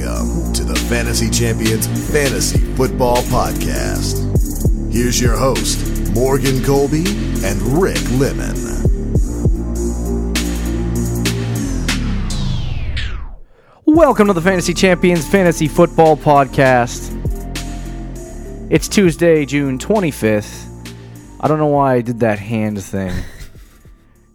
Welcome to the Fantasy Champions Fantasy Football Podcast. Here's your host, Morgan Colby and Rick Lemon. Welcome to the Fantasy Champions Fantasy Football Podcast. It's Tuesday, June 25th. I don't know why I did that hand thing.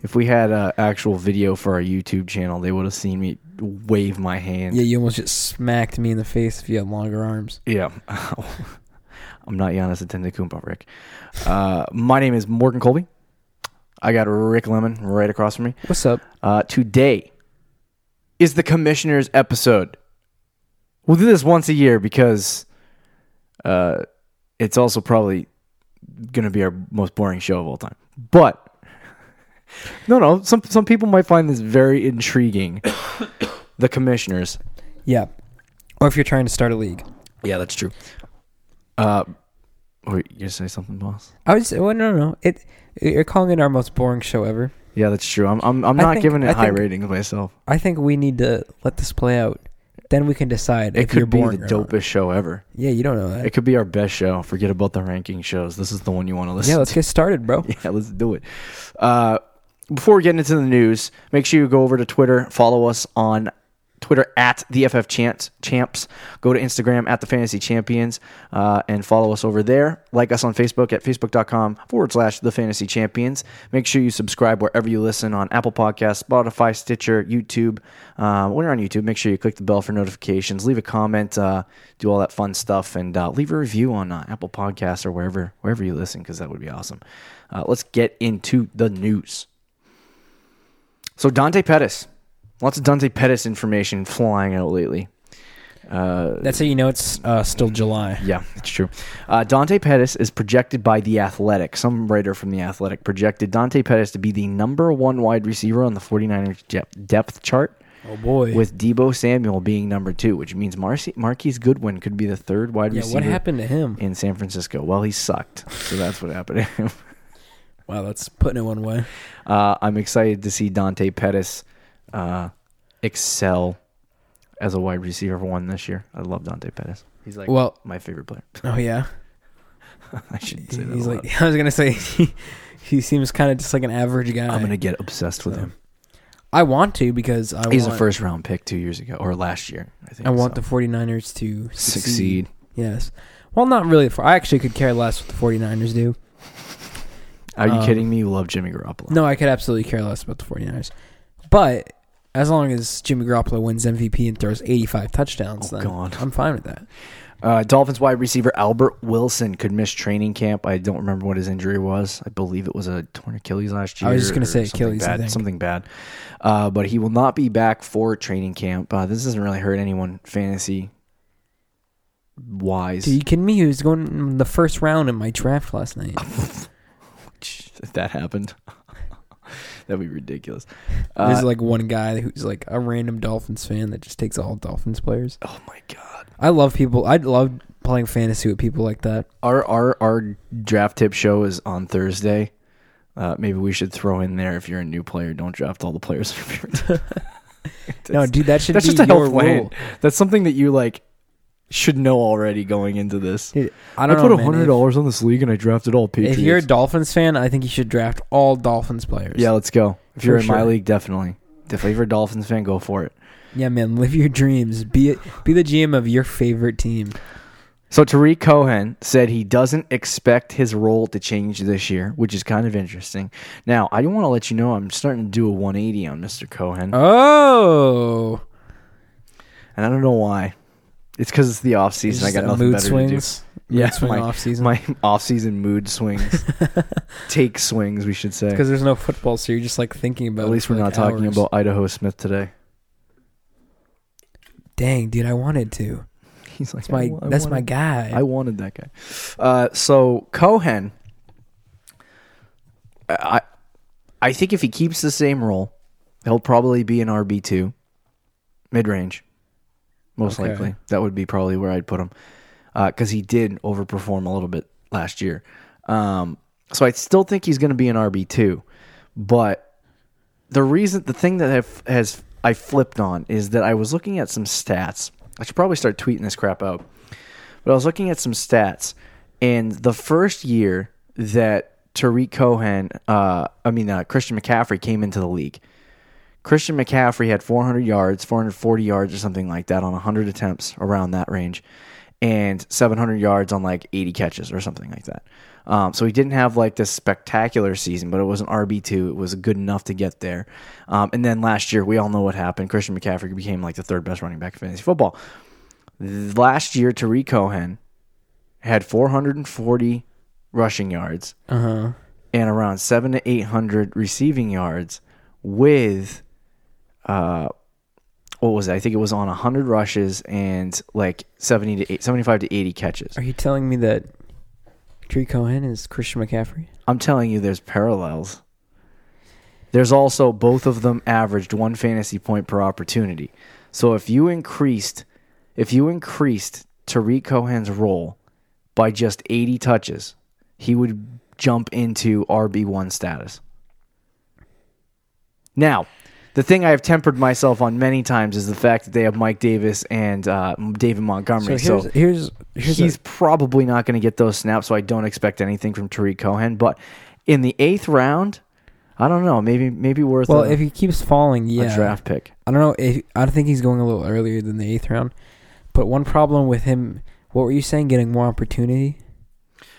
If we had an actual video for our YouTube channel, they would have seen me wave my hand. Yeah, you almost just smacked me in the face if you had longer arms. Yeah. I'm not Giannis Antetokounmpo, Rick. Uh, my name is Morgan Colby. I got Rick Lemon right across from me. What's up? Uh, today is the commissioner's episode. We'll do this once a year because uh, it's also probably going to be our most boring show of all time. But no, no, some some people might find this very intriguing. the commissioners. Yeah. Or if you're trying to start a league. Yeah, that's true. Uh, wait, you say something, boss? I was well, no, no, no. It you're calling it our most boring show ever. Yeah, that's true. I'm I'm, I'm I not think- giving it I high think- ratings myself. I think we need to let this play out. Then we can decide It if you're could be boring the or not. dopest show ever. Yeah, you don't know that. It could be our best show. Forget about the ranking shows. This is the one you want to listen to. yeah, let's get started, bro. Yeah, let's do it. Uh, before we get into the news, make sure you go over to Twitter, follow us on Twitter at the FF Champs. Champs. Go to Instagram at the Fantasy Champions uh, and follow us over there. Like us on Facebook at facebook.com forward slash the Fantasy Champions. Make sure you subscribe wherever you listen on Apple Podcasts, Spotify, Stitcher, YouTube. Uh, when you're on YouTube, make sure you click the bell for notifications. Leave a comment, uh, do all that fun stuff, and uh, leave a review on uh, Apple Podcasts or wherever wherever you listen because that would be awesome. Uh, let's get into the news. So Dante Pettis, lots of Dante Pettis information flying out lately. Uh, That's how you know it's uh, still July. yeah, it's true. Uh, Dante Pettis is projected by The Athletic. Some writer from The Athletic projected Dante Pettis to be the number one wide receiver on the 49ers dep- depth chart, Oh boy. with Deebo Samuel being number two, which means Marcy- Marquise Goodwin could be the third wide yeah, receiver what happened to him? in San Francisco. Well, he sucked. So that's what happened to him. Wow, that's putting it one way. Uh, I'm excited to see Dante Pettis uh, excel as a wide receiver for one this year. I love Dante Pettis. He's like Well- my favorite player. Oh yeah. I should say that. He's like I was gonna say he, he seems kind of just like an average guy. I'm gonna get obsessed with him. I want to because I He's want, a first round pick two years ago or last year. I think. I want so. the 49ers to succeed. succeed. Yes. Well, not really. For I actually could care less what the 49ers do. Are you Um, kidding me? You love Jimmy Garoppolo. No, I could absolutely care less about the 49ers. But as long as Jimmy Garoppolo wins MVP and throws 85 touchdowns, Oh, then God. I'm fine with that. Uh, Dolphins wide receiver Albert Wilson could miss training camp. I don't remember what his injury was. I believe it was a torn Achilles last year. I was just gonna say something Achilles, Bad, something bad. Uh, but he will not be back for training camp. Uh, this doesn't really hurt anyone fantasy wise. Dude, you kidding me? He was going in the first round in my draft last night. if that happened, that'd be ridiculous. There's Uh, like one guy who's like a random Dolphins fan that just takes all Dolphins players. oh my god. I love people. I love playing fantasy with people like that. Our our our draft tip show is on Thursday. Uh, maybe we should throw in there if you're a new player, don't draft all the players from your. No, dude, that should That's be just a your rule. That's something that you like should know already going into this. Dude, I I, don't put know, a man. hundred dollars on this league and I drafted all Patriots. If you're a Dolphins fan, I think you should draft all Dolphins players. yeah, let's go. If For you're in my league, definitely. If you're a Dolphins fan, go for it. Yeah, man, live your dreams. Be be the GM of your favorite team. So Tarik Cohen said he doesn't expect his role to change this year, which is kind of interesting. Now, I do want to let you know I'm starting to do a 180 on Mr. Cohen, Oh, and I don't know why. It's because it's the off season. I got nothing mood better swings. to do. Yeah, Mood swing my, off season. my off-season mood swings, take swings, we should say. because there's no football, so you're just like thinking about. At least we're not like, talking hours. about Idaho Smith today. Dang, dude, I wanted to. He's like, That's my I I that's my guy. I wanted that guy. Uh, so Cohen, I I think if he keeps the same role, he'll probably be an RB two, mid range, most Okay. likely. That would be probably where I'd put him, because he did overperform a little bit last year. Um, so I still think he's going to be an RB two, but the reason, the thing that have, has I flipped on is that I was looking at some stats I should probably start tweeting this crap out. But I was looking at some stats, and the first year that Tarik Cohen, uh, I mean uh, Christian McCaffrey came into the league, Christian McCaffrey had 400 yards, 440 yards or something like that on 100 attempts around that range, and 700 yards on like 80 catches or something like that. Um, so he didn't have like this spectacular season, but it was an RB two. It was good enough to get there. Um, and then last year, we all know what happened. Christian McCaffrey became like the third best running back in fantasy football. Last year, Tarik Cohen had 440 rushing yards Uh huh. and around seven to eight hundred receiving yards with uh what was it? I think it was on hundred rushes and like seventy to eight, 75 to eighty catches. Are you telling me that Tree Cohen is Christian McCaffrey? I'm telling you, there's parallels. There's also both of them averaged one fantasy point per opportunity. So if you increased, if you increased Tarik Cohen's role by just 80 touches, he would jump into RB one status. Now, the thing I have tempered myself on many times is the fact that they have Mike Davis and uh, David Montgomery. So So, here's here's here's he's a- probably not going to get those snaps, so I don't expect anything from Tarik Cohen. But in the eighth round, I don't know. Maybe maybe worth well a, if he keeps falling, a yeah. draft pick. I don't know if I think he's going a little earlier than the eighth round. But one problem with him, what were you saying? Getting more opportunity?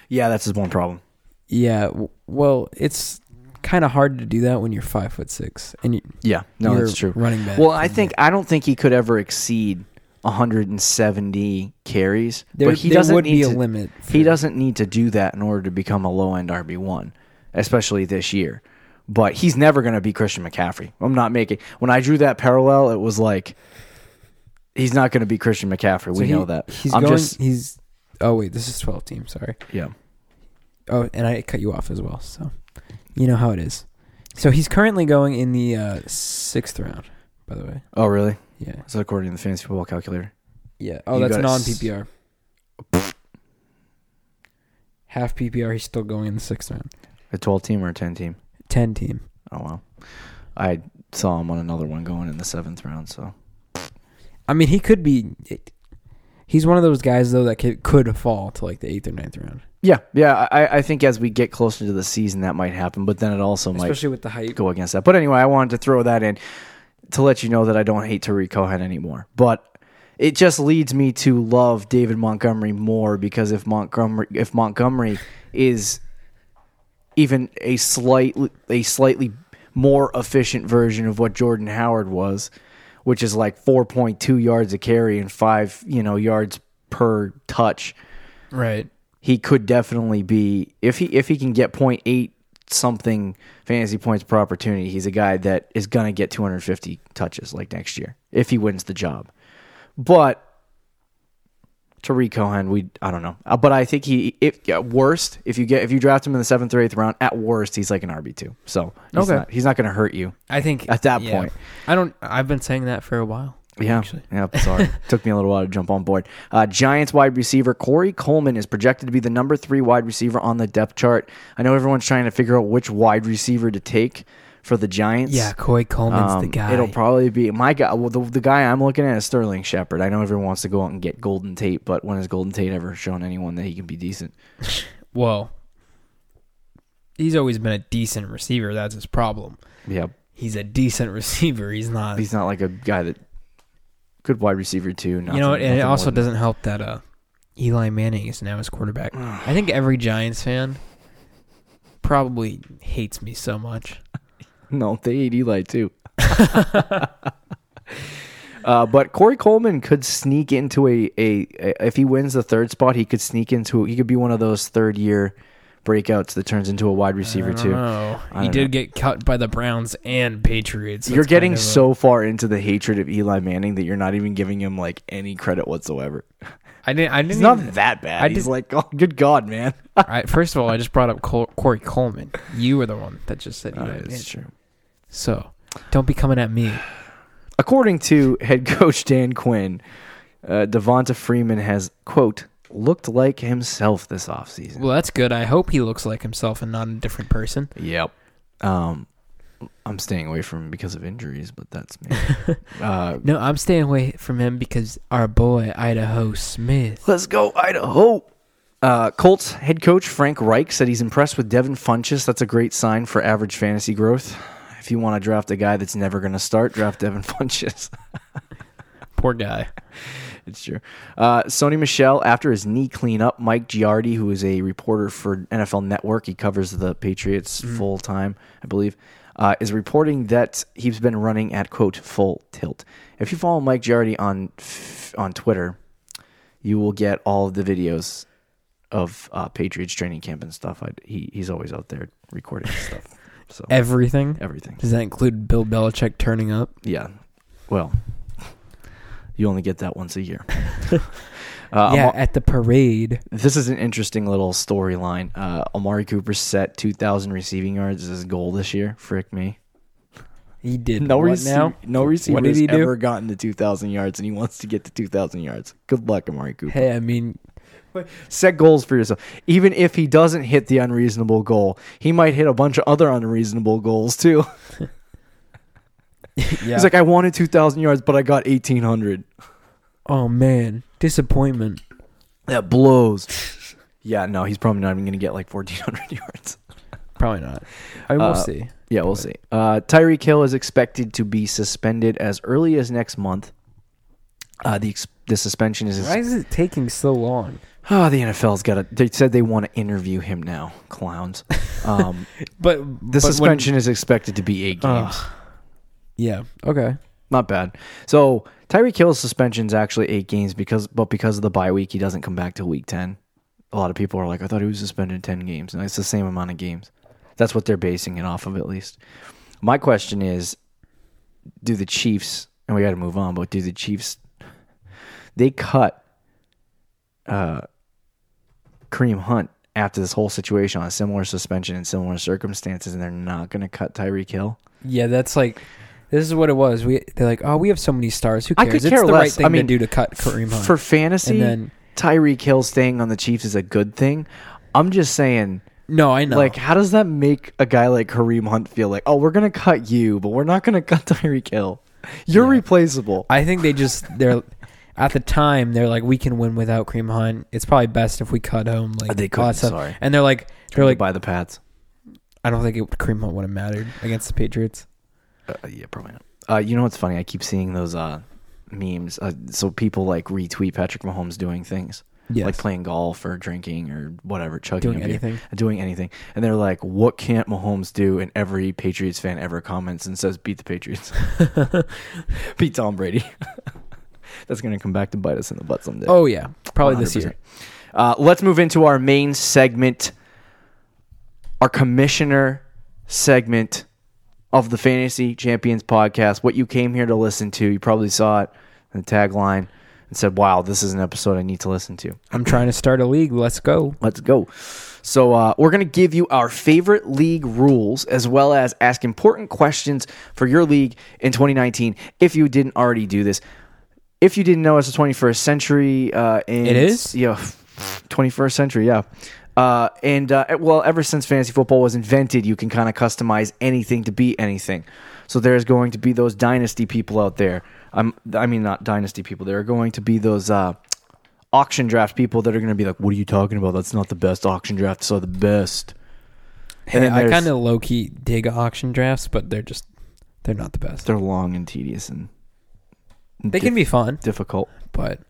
Yeah, that's his one problem. Yeah. Well, it's kind of hard to do that when you're five foot six and you, Yeah, no, that's true. running back. Well, I think I don't think he could ever exceed 170 carries, there, but he there doesn't would need be a to, limit. He doesn't need to do that in order to become a low end RB one, especially this year. But he's never going to be Christian McCaffrey. I'm not making. When I drew that parallel, it was like he's not going to be Christian McCaffrey. So we he- know that. He's I'm going. just He's. Oh wait, this is twelve team. Sorry. yeah. Oh, and I cut you off as well. So, you know how it is. So he's currently going in the uh, sixth round. By the way. Oh really? Yeah. Is that according to the fantasy football calculator? Yeah. Oh, You that's got a non s- PPR. Half PPR. He's still going in the sixth round. A 12 team or a 10 team? Ten team. Oh wow. I saw him on another one going in the seventh round. So I mean, he could be. He's one of those guys though that could, could fall to like the eighth or ninth round, yeah, yeah. I, I think as we get closer to the season, that might happen. But then it also might especially with the hype. go against that. But anyway, I wanted to throw that in to let you know that I don't hate Tarik Cohen anymore. But it just leads me to love David Montgomery more because if Montgomery if Montgomery is even a slightly a slightly more efficient version of what Jordan Howard was, which is like 4.2 yards a carry and 5, you know, yards per touch Right. He could definitely be if he if he can get 0.8 something fantasy points per opportunity, he's a guy that is gonna get 250 touches like next year if he wins the job. But Tarik Cohen, we I don't know, Uh, but I think he if at worst if you get if you draft him in the seventh or eighth round, at worst he's like an RB two. So he's Okay. not, he's not gonna hurt you I think at that yeah. point. I don't. I've been saying that for a while. Yeah, actually. yeah. Sorry, took me a little while to jump on board. Uh, Giants wide receiver Corey Coleman is projected to be the number three wide receiver on the depth chart. I know everyone's trying to figure out which wide receiver to take for the Giants. Yeah, Corey Coleman's the Um, guy. It'll probably be my guy. Well, the, the guy I'm looking at is Sterling Shepard. I know everyone wants to go out and get Golden Tate, but when has Golden Tate ever shown anyone that he can be decent? well, he's always been a decent receiver. That's his problem. Yeah, He's a decent receiver. He's not. he's not like a guy that good wide receiver too. you know, and it also doesn't help that uh, Eli Manning is now his quarterback. I think every Giants fan probably hates me so much. No, they hate Eli too. uh, but Corey Coleman could sneak into a, a, a if he wins the third spot, he could sneak into he could be one of those third year breakouts that turns into a wide receiver too. He did know. get cut by the Browns and Patriots. You're getting kind of a- so far into the hatred of Eli Manning that you're not even giving him like any credit whatsoever. I didn't. I didn't. He's not even- that bad. I He's did- like, oh, good God, man. I, first of all, I just brought up Col- Corey Coleman. You were the one that just said Eli Uh, it's Manning. true. So don't be coming at me. According to head coach Dan Quinn, uh, Devonta Freeman has quote looked like himself this offseason. Well, that's good. I hope he looks like himself and not a different person. Yep. Um, I'm staying away from him because of injuries, but that's me. uh, No, I'm staying away from him because our boy Idaho Smith. let's go Idaho. Uh, Colts head coach Frank Reich said he's impressed with Devin Funchess. That's a great sign for average fantasy growth. If you want to draft a guy that's never going to start, draft Devin Funchess. Poor guy. It's true. Uh, Sony Michel, after his knee cleanup, Mike Giardi, who is a reporter for NFL Network, he covers the Patriots full time, I believe, uh, is reporting that he's been running at quote full tilt. If you follow Mike Giardi on on Twitter, you will get all of the videos of uh, Patriots training camp and stuff. I, he he's always out there recording stuff. So Everything. everything. Does that include Bill Belichick turning up? Yeah. Well, you only get that once a year. Uh, yeah, Amar- at the parade. this is an interesting little storyline. Uh, Amari Cooper set 2,000 receiving yards as his goal this year. Frick me. He did No, what rece- now? no receiver What did has do? ever gotten to 2,000 yards, and he wants to get to 2,000 yards. Good luck, Amari Cooper. Hey, I mean, Set goals for yourself. Even if he doesn't hit the unreasonable goal, he might hit a bunch of other unreasonable goals too. yeah. He's like, I wanted 2,000 yards, but I got 1,800. oh man, disappointment. That blows. yeah, no, he's probably not even going to get like 1,400 yards. Probably not. I mean, we'll Uh, see. Yeah, we'll see. Uh, Tyreek Hill is expected to be suspended as early as next month. Uh, the the suspension is Why is it taking so long? oh the NFL's got to. They said they want to interview him now, clowns. Um, But the suspension is expected to be eight games. Ugh. Yeah. Okay. Not bad. So Tyreek Hill's suspension is actually eight games because, but because of the bye week, he doesn't come back till week ten. A lot of people are like, I thought he was suspended ten games, and it's the same amount of games. That's what they're basing it off of, at least. My question is, do the Chiefs? And we got to move on, but do the Chiefs? They cut uh, Kareem Hunt after this whole situation on a similar suspension in similar circumstances, and they're not going to cut Tyreek Hill. Yeah, that's like. This is what it was. We they're like, oh, we have so many stars. Who I cares? could it's care the less. right thing I mean, to do to cut Kareem Hunt. For fantasy, and then Tyreek Hill staying on the Chiefs is a good thing. I'm just saying, no, I know. like, how does that make a guy like Kareem Hunt feel like, oh, we're gonna cut you, but we're not gonna cut Tyreek Hill. You're Yeah. replaceable. I think they just they're at the time they're like, we can win without Kareem Hunt. It's probably best if we cut him. Like They all couldn't, that stuff. sorry. And they're like, they're like, by the Pats. I don't think it, Kareem Hunt would have mattered against the Patriots. Uh, yeah, probably not. Uh, you know what's funny? I keep seeing those uh, memes. Uh, so people like retweet Patrick Mahomes doing things. Yes. Like playing golf or drinking or whatever, chugging Doing anything. doing anything, and they're like, "What can't Mahomes do?" And every Patriots fan ever comments and says, "Beat the Patriots, beat Tom Brady." That's gonna come back to bite us in the butt someday. Oh yeah, probably this 100%. year. Uh, let's move into our main segment, our commissioner segment of the Fantasy Champions podcast. What you came here to listen to. You probably saw it in the tagline and said, "Wow, this is an episode I need to listen to." I'm trying to start a league. Let's go. Let's go. So uh, we're going to give you our favorite league rules as well as ask important questions for your league in 2019. If you didn't already do this, if you didn't know, it's the 21st century. Uh, and It is? yeah, 21st century. Yeah. Uh, and uh, well, ever since fantasy football was invented, you can kind of customize anything to be anything. So there's going to be those dynasty people out there. I'm, I mean, not dynasty people. There are going to be those uh, auction draft people that are going to be like, "What are you talking about? That's not the best auction drafts are the best." Hey, then I kind of low key dig auction drafts, but they're just they're not the best. They're long and tedious and They can be fun, difficult, but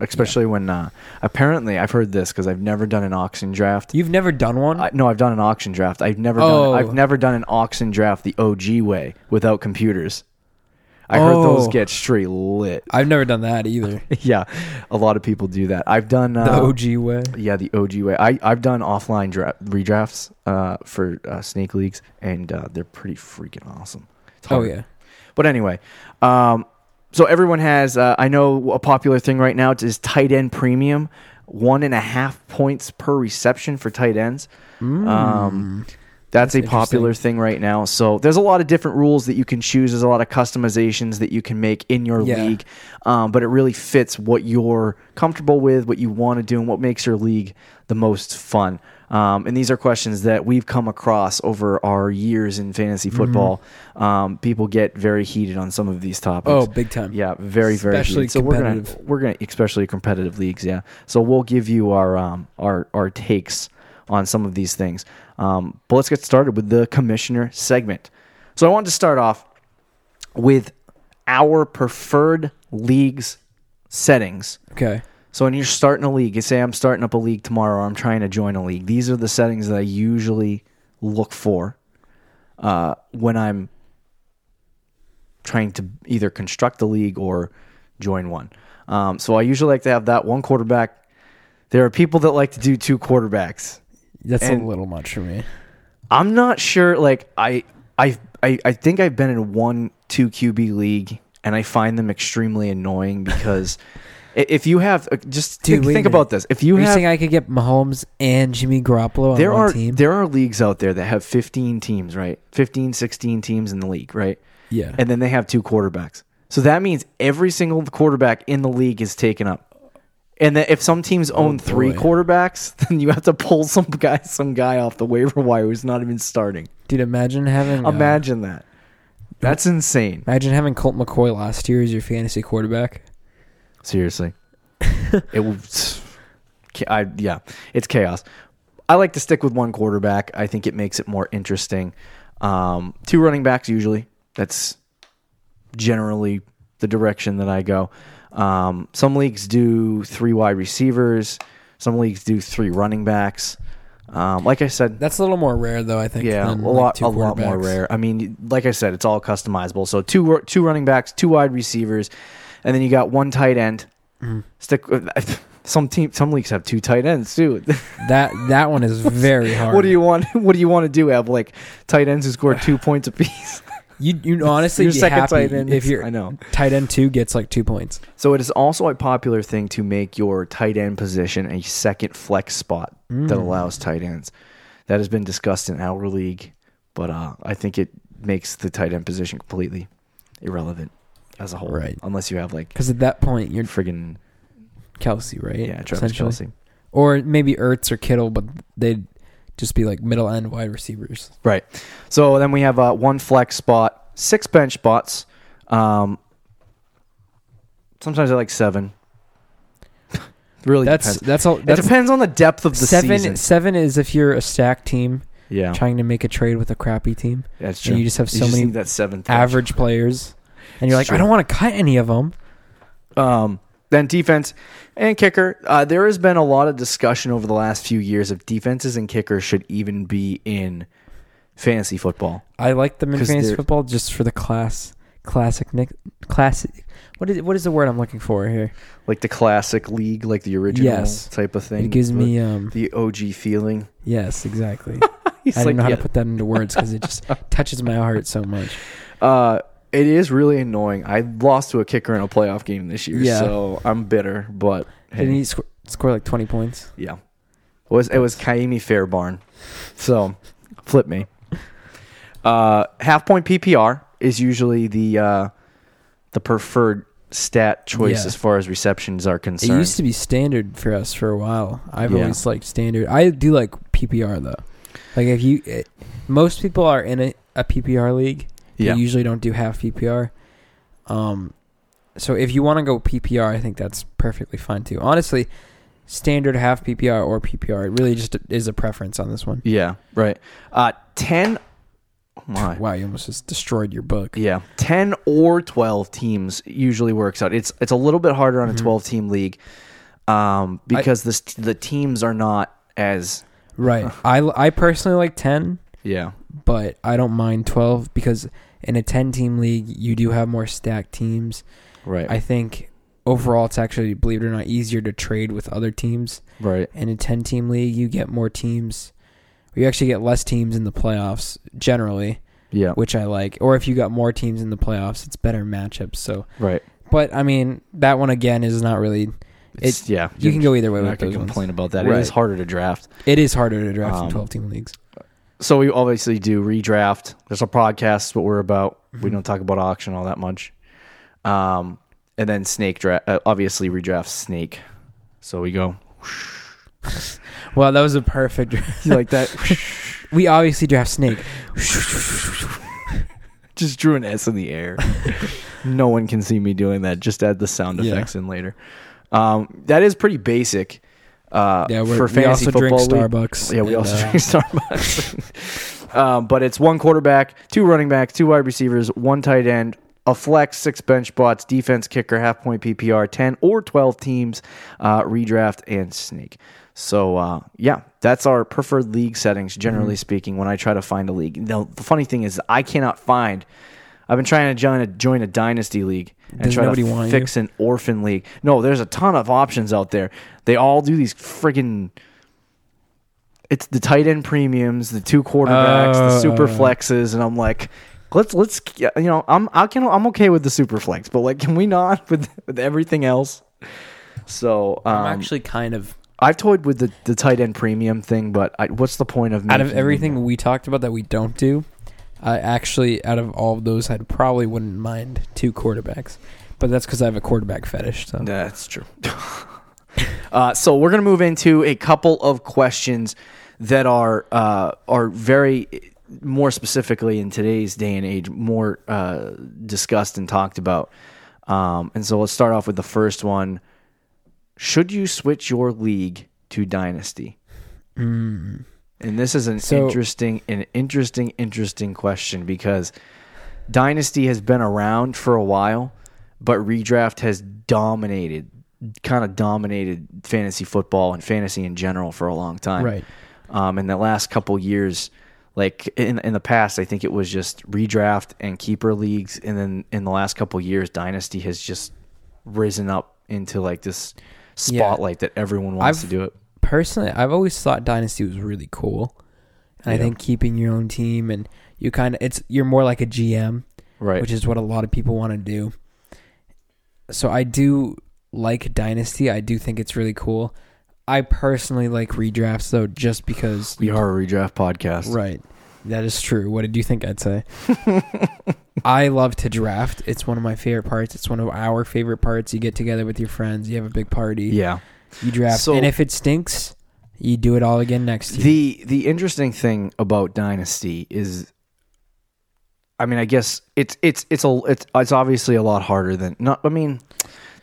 especially when uh, apparently I've heard this because I've never done an auction draft. you've never done one. I, no, I've done an auction draft. I've never Oh. done. I've never done an auction draft the OG way without computers. I heard those Oh. get straight lit. I've never done that either. yeah, a lot of people do that. I've done uh, The OG way. Yeah, the OG way. I I've done offline dra- redrafts uh, for uh, snake leagues, and uh, they're pretty freaking awesome. Oh yeah. But anyway, um, so everyone has. Uh, I know a popular thing right now is tight end premium, one and a half points per reception for tight ends. Um, that's, a popular thing right now. So there's a lot of different rules that you can choose. There's a lot of customizations that you can make in your Yeah. league, um, but it really fits what you're comfortable with, what you want to do, and what makes your league the most fun. Um, and these are questions that we've come across over our years in fantasy football. Um, people get very heated on some of these topics. Oh, big time. Yeah, very, very. Especially heated. So we're gonna we're gonna especially competitive leagues. Yeah. So we'll give you our um our our takes on some of these things. Um, but let's get started with the commissioner segment. So I wanted to start off with our preferred leagues settings. Okay. So when you're starting a league, you say I'm starting up a league tomorrow, or I'm trying to join a league. These are the settings that I usually look for uh, when I'm trying to either construct a league or join one. Um, so I usually like to have that one quarterback. There are people that like to do two quarterbacks. That's And- a little much for me. I'm not sure. Like I, I, I, I think I've been in one two QB league, and I find them extremely annoying because if you have uh, just Dude, think, think about this. If you Are you saying I could get Mahomes and Jimmy Garoppolo on there one are team? there are leagues out there that have 15 teams, right? 15, 16 teams in the league, right? yeah. And then they have two quarterbacks. So that means every single quarterback in the league is taken up. And then if some teams own three Oh, boy. quarterbacks, then you have to pull some guy some guy off the waiver wire who's not even starting. Dude, imagine having uh, Imagine that. That's insane. imagine having Colt McCoy last year as your fantasy quarterback. Seriously. it was I yeah, it's chaos. I like to stick with one quarterback. I think it makes it more interesting. Um, two running backs usually. That's generally the direction that I go. Um, some leagues do three wide receivers. Some leagues do three running backs. Um, like I said, That's a little more rare, though. I think. yeah, a like, lot, two a lot more rare. I mean, like I said, it's all customizable. So two, two running backs, two wide receivers, and then you got one tight end. Mm-hmm. Stick some team. Some leagues have two tight ends too. That that one is very hard. what do you want? What do you want to do? Have like tight ends who score two points apiece? You you honestly Your be second happy tight end. if your I know. tight end two gets like two points. So it is also a popular thing to make your tight end position a second flex spot Mm. that allows tight ends. That has been discussed in our league, but uh, I think it makes the tight end position completely irrelevant as a whole. Right. Unless you have like Because at that point you're friggin' Kelce, right? yeah, Travis Kelce. Or maybe Ertz or Kittle, but they'd just be like middle end wide receivers. Right. So then we have uh, one flex spot, six bench spots. Um, sometimes I like seven. really That's depends. that's all. it depends on the depth of the seven. season. Seven is if you're a stacked team Yeah, trying to make a trade with a crappy team, that's and true. you just have so many that seventh bench. average players, and you're like, I don't want to cut any of them. Um, then defense and kicker. Uh, there has been a lot of discussion over the last few years if defenses and kickers should even be in fantasy football. I like them in 'Cause fantasy they're- football just for the class, classic, nick, classic. What is what is the word I'm looking for here? Like the classic league, like the original Yes. type of thing. It gives me um the OG feeling. yes exactly. He's I don't like, know how yeah. to put that into words because it just touches my heart so much. Uh, it is really annoying. I lost to a kicker in a playoff game this year, Yeah. so I'm bitter. But hey, Didn't he score, score like 20 points? yeah, it was it was Ka'imi Fairbairn. So flip me. Uh, half point PPR is usually the uh, the preferred stat choice Yeah. as far as receptions are concerned. It used to be standard for us for a while. I've Yeah. always liked standard. I do like PPR though. Like if you, it, most people are in a, a PPR league. They yeah, usually don't do half PPR. Um, so if you want to go PPR, I think that's perfectly fine too. Honestly, standard half PPR or PPR, it really just is a preference on this one. yeah, right. Uh, ten. Oh my. Wow, you almost just destroyed your book. Yeah, ten or twelve teams usually works out. It's it's a little bit harder on a Mhm. twelve team league, um, because the st- the teams are not as Right. I, I personally like 10, yeah but I don't mind 12 because in a 10 team league, you do have more stacked teams. right I think overall, it's actually, believe it or not, easier to trade with other teams. right In a 10 team league, you get more teams. You actually get less teams in the playoffs generally, yeah which I like. Or if you got more teams in the playoffs, it's better matchups. So, right. but I mean, that one again is not really. It's, yeah, You can go either way I'm with not gonna ones. complain about that. Right. It is harder to draft. It is harder to draft Um, in 12 team leagues. So we obviously do redraft. There's a podcast. What we're about. We Mhm. don't talk about auction all that much. Um, and then snake draft. Uh, obviously redraft snake. So we go Well, that was a perfect. You like that? we obviously draft Snake. just drew an S in the air. no one can see me doing that. Just add the sound Yeah. effects in later. Um, that is pretty basic. Uh, Yeah, we're, for we fantasy also drink football league. Starbucks. Yeah, we and, also uh, drink Starbucks. um, but it's one quarterback, two running backs, two wide receivers, one tight end, a flex, six bench spots, defense, kicker, half point PPR, 10 or 12 teams, uh, redraft, and snake. So, uh, yeah, that's our preferred league settings, generally Mm-hmm. speaking, when I try to find a league. Now, the funny thing is, I cannot find. I've been trying to join a, join a dynasty league and Does try nobody to want you? fix an orphan league. No, there's a ton of options out there. They all do these friggin' it's the tight end premiums, the two quarterbacks, the super Uh. flexes, and I'm like, let's let's you know I'm I can I'm okay with the super flex, but like, can we not with with everything else? So um, I'm actually kind of I've toyed with the, the tight end premium thing, but I, what's the point of out of everything we talked about that we don't do. I actually, out of all of those, I probably wouldn't mind two quarterbacks, but that's because I have a quarterback fetish. So That's true. uh, so we're gonna move into a couple of questions that are uh, are very more specifically in today's day and age more uh, discussed and talked about. Um, and so let's start off with the first one. Should you switch your league to dynasty? And this is an So- interesting, an interesting, interesting question because Dynasty has been around for a while, but redraft has dominated, kind of dominated fantasy football and fantasy in general for a long time. Right. Um, in the last couple years, like in in the past, I think it was just redraft and keeper leagues, and then in the last couple years, Dynasty has just risen up into like this Yeah. spotlight that everyone wants I've- to do it. Personally, I've always thought Dynasty was really cool, and I think keeping your own team and you kind of it's you're more like a GM, Right. which is what a lot of people want to do. So I do like Dynasty. I do think it's really cool. I personally like redrafts though, just because we are a redraft podcast. Right. That is true. What did you think I'd say? I love to draft. It's one of my favorite parts. It's one of our favorite parts. You get together with your friends, you have a big party, Yeah. You draft. So- and if it stinks, you do it all again next year. The the interesting thing about Dynasty is, I mean, I guess it's it's it's a it's it's obviously a lot harder than not. I mean,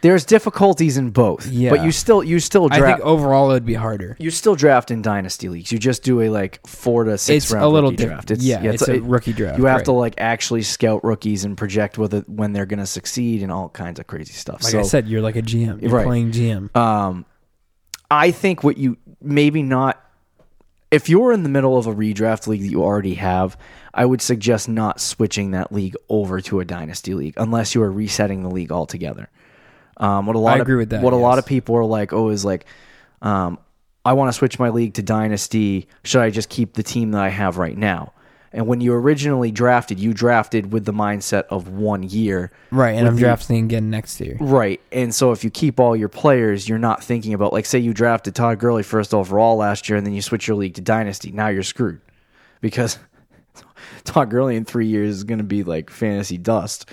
there's difficulties in both. Yeah. But you still you still I think overall it would be harder. you still draft in dynasty leagues. You just do a like four to six It's round a little diff- draft. It's, yeah, it's a it- rookie draft, You have right. to like actually scout rookies and project whether when they're going to succeed and all kinds of crazy stuff. Like so, I said, you're like a GM. You're Right. playing GM. um, I think what you maybe not if you're in the middle of a redraft league that you already have, I would suggest not switching that league over to a dynasty league unless you are resetting the league altogether. Um, what a lot I of, agree with that, What a lot of people are like, oh, is like, um, I want to switch my league to dynasty. Should I just keep the team that I have right now? And when you originally drafted, you drafted with the mindset of one year. Right, and I'm the- drafting again next year. Right. And so if you keep all your players, you're not thinking about like say you drafted Todd Gurley first overall last year and then you switch your league to dynasty. Now you're screwed. Because Todd Gurley in 3 years is going to be like fantasy dust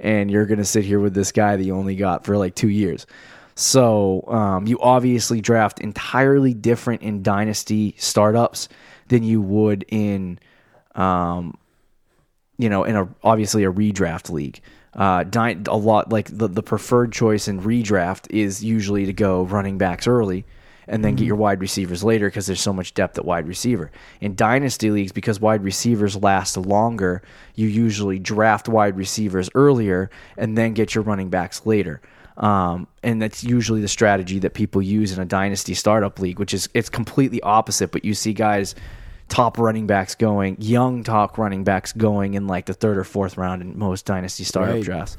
and you're going to sit here with this guy that you only got for like 2 years. So, um, you obviously draft entirely different in dynasty startups than you would in um, you know, in a obviously a redraft league. Uh, a lot like the, the preferred choice in redraft is usually to go running backs early and then get your wide receivers later because there's so much depth at wide receiver. In dynasty leagues, because wide receivers last longer, you usually draft wide receivers earlier and then get your running backs later. Um, and that's usually the strategy that people use in a dynasty startup league, which is it's completely opposite. But you see guys top running backs going, young top running backs going in like the third or fourth round in most dynasty startup Right. drafts.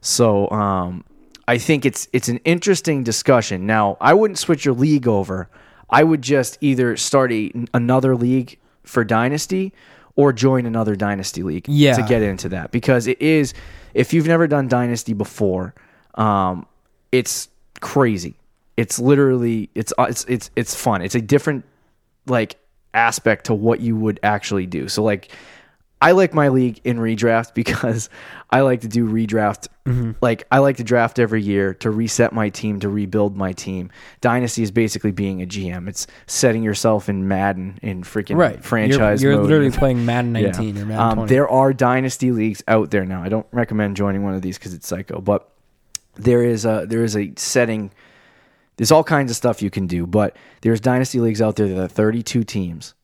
So um, I think it's it's an interesting discussion. Now I wouldn't switch your league over. I would just either start a, another league for dynasty or join another dynasty league Yeah. to get into that because it is if you've never done dynasty before, um, it's crazy. It's literally it's uh, it's it's it's fun. It's a different like aspect to what you would actually do. So like I like my league in redraft because I like to do redraft. Mm-hmm. Like I like to draft every year to reset my team to rebuild my team. Dynasty is basically being a GM. It's setting yourself in Madden in freaking right. franchise You're, you're literally playing Madden Yeah. 19 or Madden Um, there are dynasty leagues out there now. I don't recommend joining one of these because it's psycho, but there is a there is a setting. There's all kinds of stuff you can do, but there's dynasty leagues out there that are 32 teams.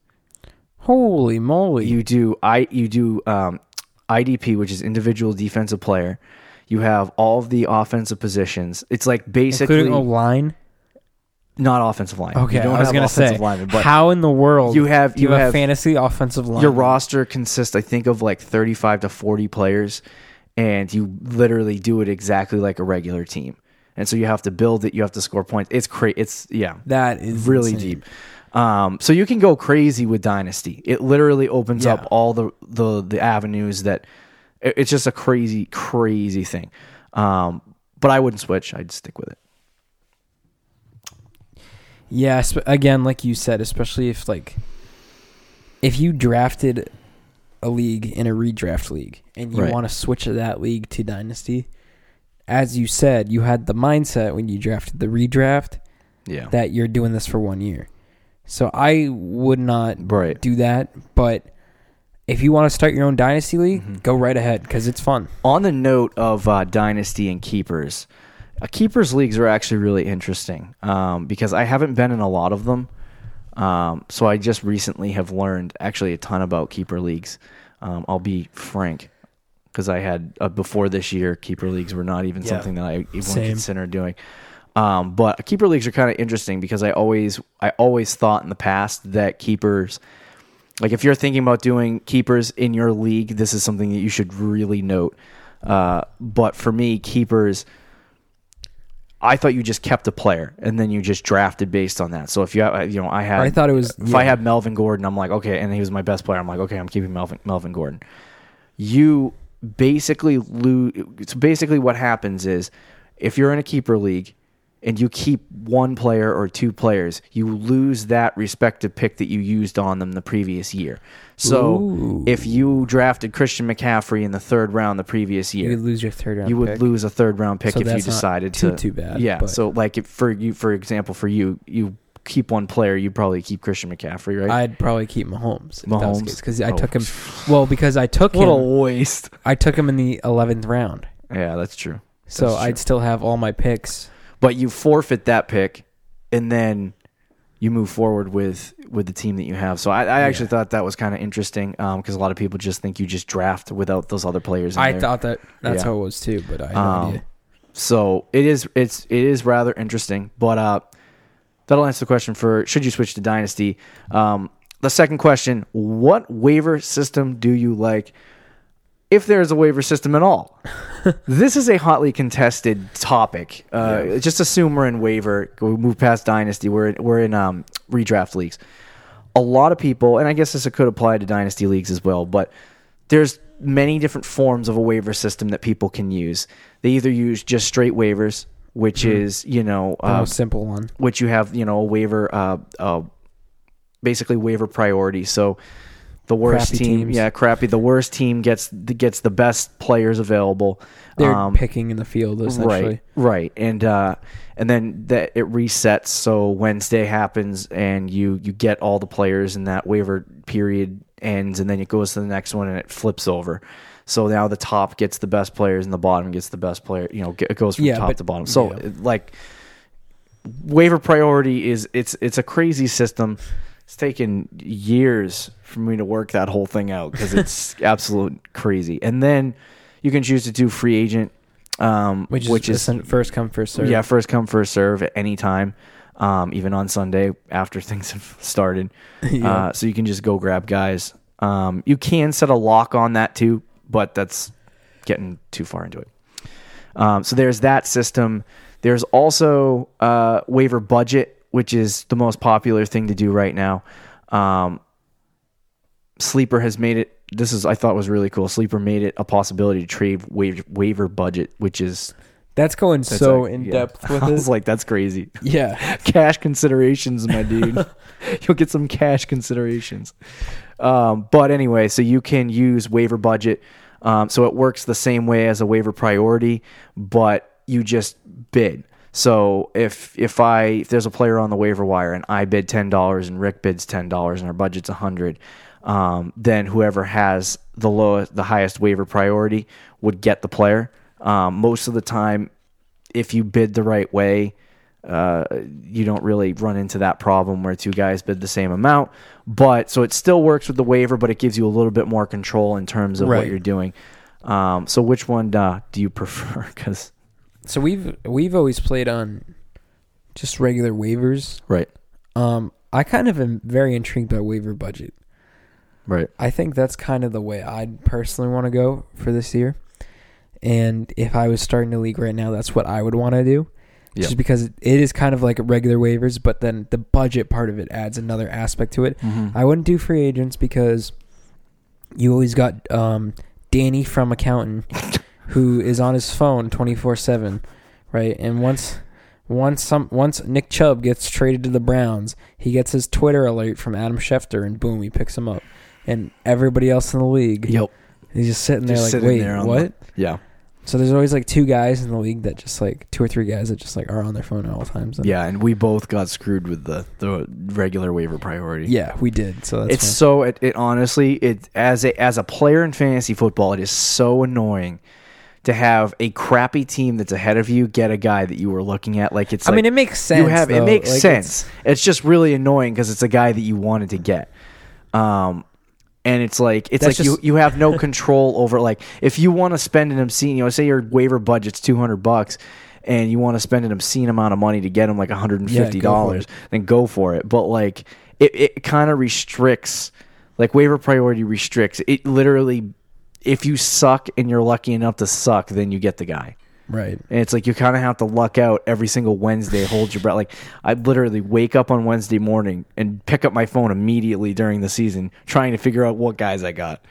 Holy moly! You do I you do um, IDP, which is individual defensive player. You have all of the offensive positions. It's like basically including a line. not offensive line. You Okay, don't I was gonna offensive say, linemen, but how in the world you have- do you, you have, have- fantasy offensive line? your roster consists, I think, of like 35 to 40 players, and you literally do it exactly like a regular team. And so you have to build it. You have to score points. It's cra It's yeah, that is really insane. deep. Um, so you can go crazy with Dynasty. It literally opens Yeah. up all the the the avenues that it's just a crazy crazy thing. Um, but I wouldn't switch. I'd stick with it. Yeah, again, like you said, especially if like if you drafted a league in a redraft league and you Right. want to switch that league to dynasty, as you said, you had the mindset when you drafted the redraft Yeah. that you're doing this for one year. So I would not Right. do that, but if you want to start your own dynasty league, Mm-hmm. go right ahead because it's fun. On the note of uh, dynasty and keepers, uh, keepers leagues are actually really interesting um, because I haven't been in a lot of them. Um, so I just recently have learned actually a ton about keeper leagues. Um, I'll be frank because I had uh, before this year keeper leagues were not even Yeah. something that I even Same. considered doing. Um, but keeper leagues are kind of interesting because I always I always thought in the past that keepers like if you're thinking about doing keepers in your league, this is something that you should really note. Uh, but for me, keepers, I thought you just kept a player and then you just drafted based on that. So if you have, you know, I had, I thought it was- if I had Melvin Gordon, I'm like, okay, and he was my best player. I'm like, okay, I'm keeping Melvin Melvin Gordon. You basically lose. So basically, what happens is if you're in a keeper league and you keep one player or two players, you lose that respective pick that you used on them the previous year. So Ooh. if you drafted Christian McCaffrey in the third round the previous year, You would lose your third round. you would pick. lose a third round pick So if you decided too- to too bad, Yeah. but- So like if for you, for example, for you, you keep one player, you'd probably keep Christian McCaffrey, right? I'd probably keep Mahomes. Mahomes? because I Oh. took him. Well, because I took what a him. waste. I took him in the eleventh round, Yeah, that's true. so That's I'd true. still have all my picks. But you forfeit that pick, and then you move forward with with the team that you have. So I, I actually Yeah. thought that was kind of interesting because a lot of people just think you just draft without those other players. In I there. thought that that's Yeah. how it was too, but I had no Um, idea. So it is it's it is rather interesting, but uh, that'll answer the question for should you switch to Dynasty. Um, the second question: What waiver system do you like? If there is a waiver system at all, this is a hotly contested topic. Uh, Just assume we're in waiver. We move past Dynasty. We're in, we're in um, redraft leagues. A lot of people, and I guess this could apply to Dynasty leagues as well, but there's many different forms of a waiver system that people can use. They either use just straight waivers, which is you know uh, simple one. which you have you know a waiver uh, uh basically waiver priority so the worst Crappy team teams. yeah crappy the worst team gets gets the best players available They're Um, picking in the field essentially. right right and uh and then that it resets so wednesday happens and you you get all the players and that waiver period ends and then it goes to the next one and it flips over so now the top gets the best players and the bottom gets the best player you know it goes from Yeah, top but- to bottom so yeah. like waiver priority is it's it's a crazy system. It's taken years for me to work that whole thing out because it's absolute crazy. And then you can choose to do free agent, um, Which is, which is first come first serve. yeah, first come first serve at any time, um, even on Sunday after things have started. Yeah. uh, so you can just go grab guys. Um, you can set a lock on that too, but that's getting too far into it. Um, so there's that system. There's also uh, waiver budget, which is the most popular thing to do right now. Um, Sleeper has made it. This is I thought was really cool. Sleeper made it a possibility to trade waiver, waiver budget, which is That's going that's so like- in yeah. depth with I was it. like, that's crazy. yeah. cash considerations, my dude. You'll get some cash considerations. Um, but anyway, so you can use waiver budget. Um, so it works the same way as a waiver priority, but you just bid. So if if I if there's a player on the waiver wire and I bid ten dollars and Rick bids ten dollars and our budget's a hundred, um, then whoever has the lowest the highest waiver priority would get the player. Um, most of the time, if you bid the right way, uh, you don't really run into that problem where two guys bid the same amount. But so it still works with the waiver, but it gives you a little bit more control in terms of what you're doing. Um, so which one uh, do you prefer? Because So we've we've always played on just regular waivers. right, Um, I kind of am very intrigued by waiver budget. right, I think that's kind of the way I'd personally want to go for this year. And if I was starting a league right now, that's what I would want to do. Yep. Just because it is kind of like regular waivers, but then the budget part of it adds another aspect to it. Mm-hmm. I wouldn't do free agents because you always got um, Danny from accountant who is on his phone twenty four seven, right? And once once some once Nick Chubb gets traded to the Browns, he gets his Twitter alert from Adam Schefter, and boom, he picks him up. And everybody else in the league, Yep. he's just sitting there Just like, sitting wait, there on the- what? Yeah. So there's always like two guys in the league that just like two or three guys that just like are on their phone at all times. And Yeah, and we both got screwed with the the regular waiver priority. yeah, we did. So that's it's so it, it honestly it as a as a player in fantasy football, it is so annoying to have a crappy team that's ahead of you get a guy that you were looking at. Like it's I like mean, it makes sense. you have it makes Like, sense. It's, just really annoying because it's a guy that you wanted to get. Um, and it's like it's That's like you just- you have no control over like if you want to spend an obscene, you know, say your waiver budget's two hundred bucks. And you want to spend an obscene amount of money to get him like one hundred and fifty dollars, then go for it. But like it, it kind of restricts, like waiver priority restricts. It literally, if you suck and you're lucky enough to suck, then you get the guy. Right. And it's like you kind of have to luck out every single Wednesday, hold your breath. Like I literally wake up on Wednesday morning and pick up my phone immediately during the season, trying to figure out what guys I got.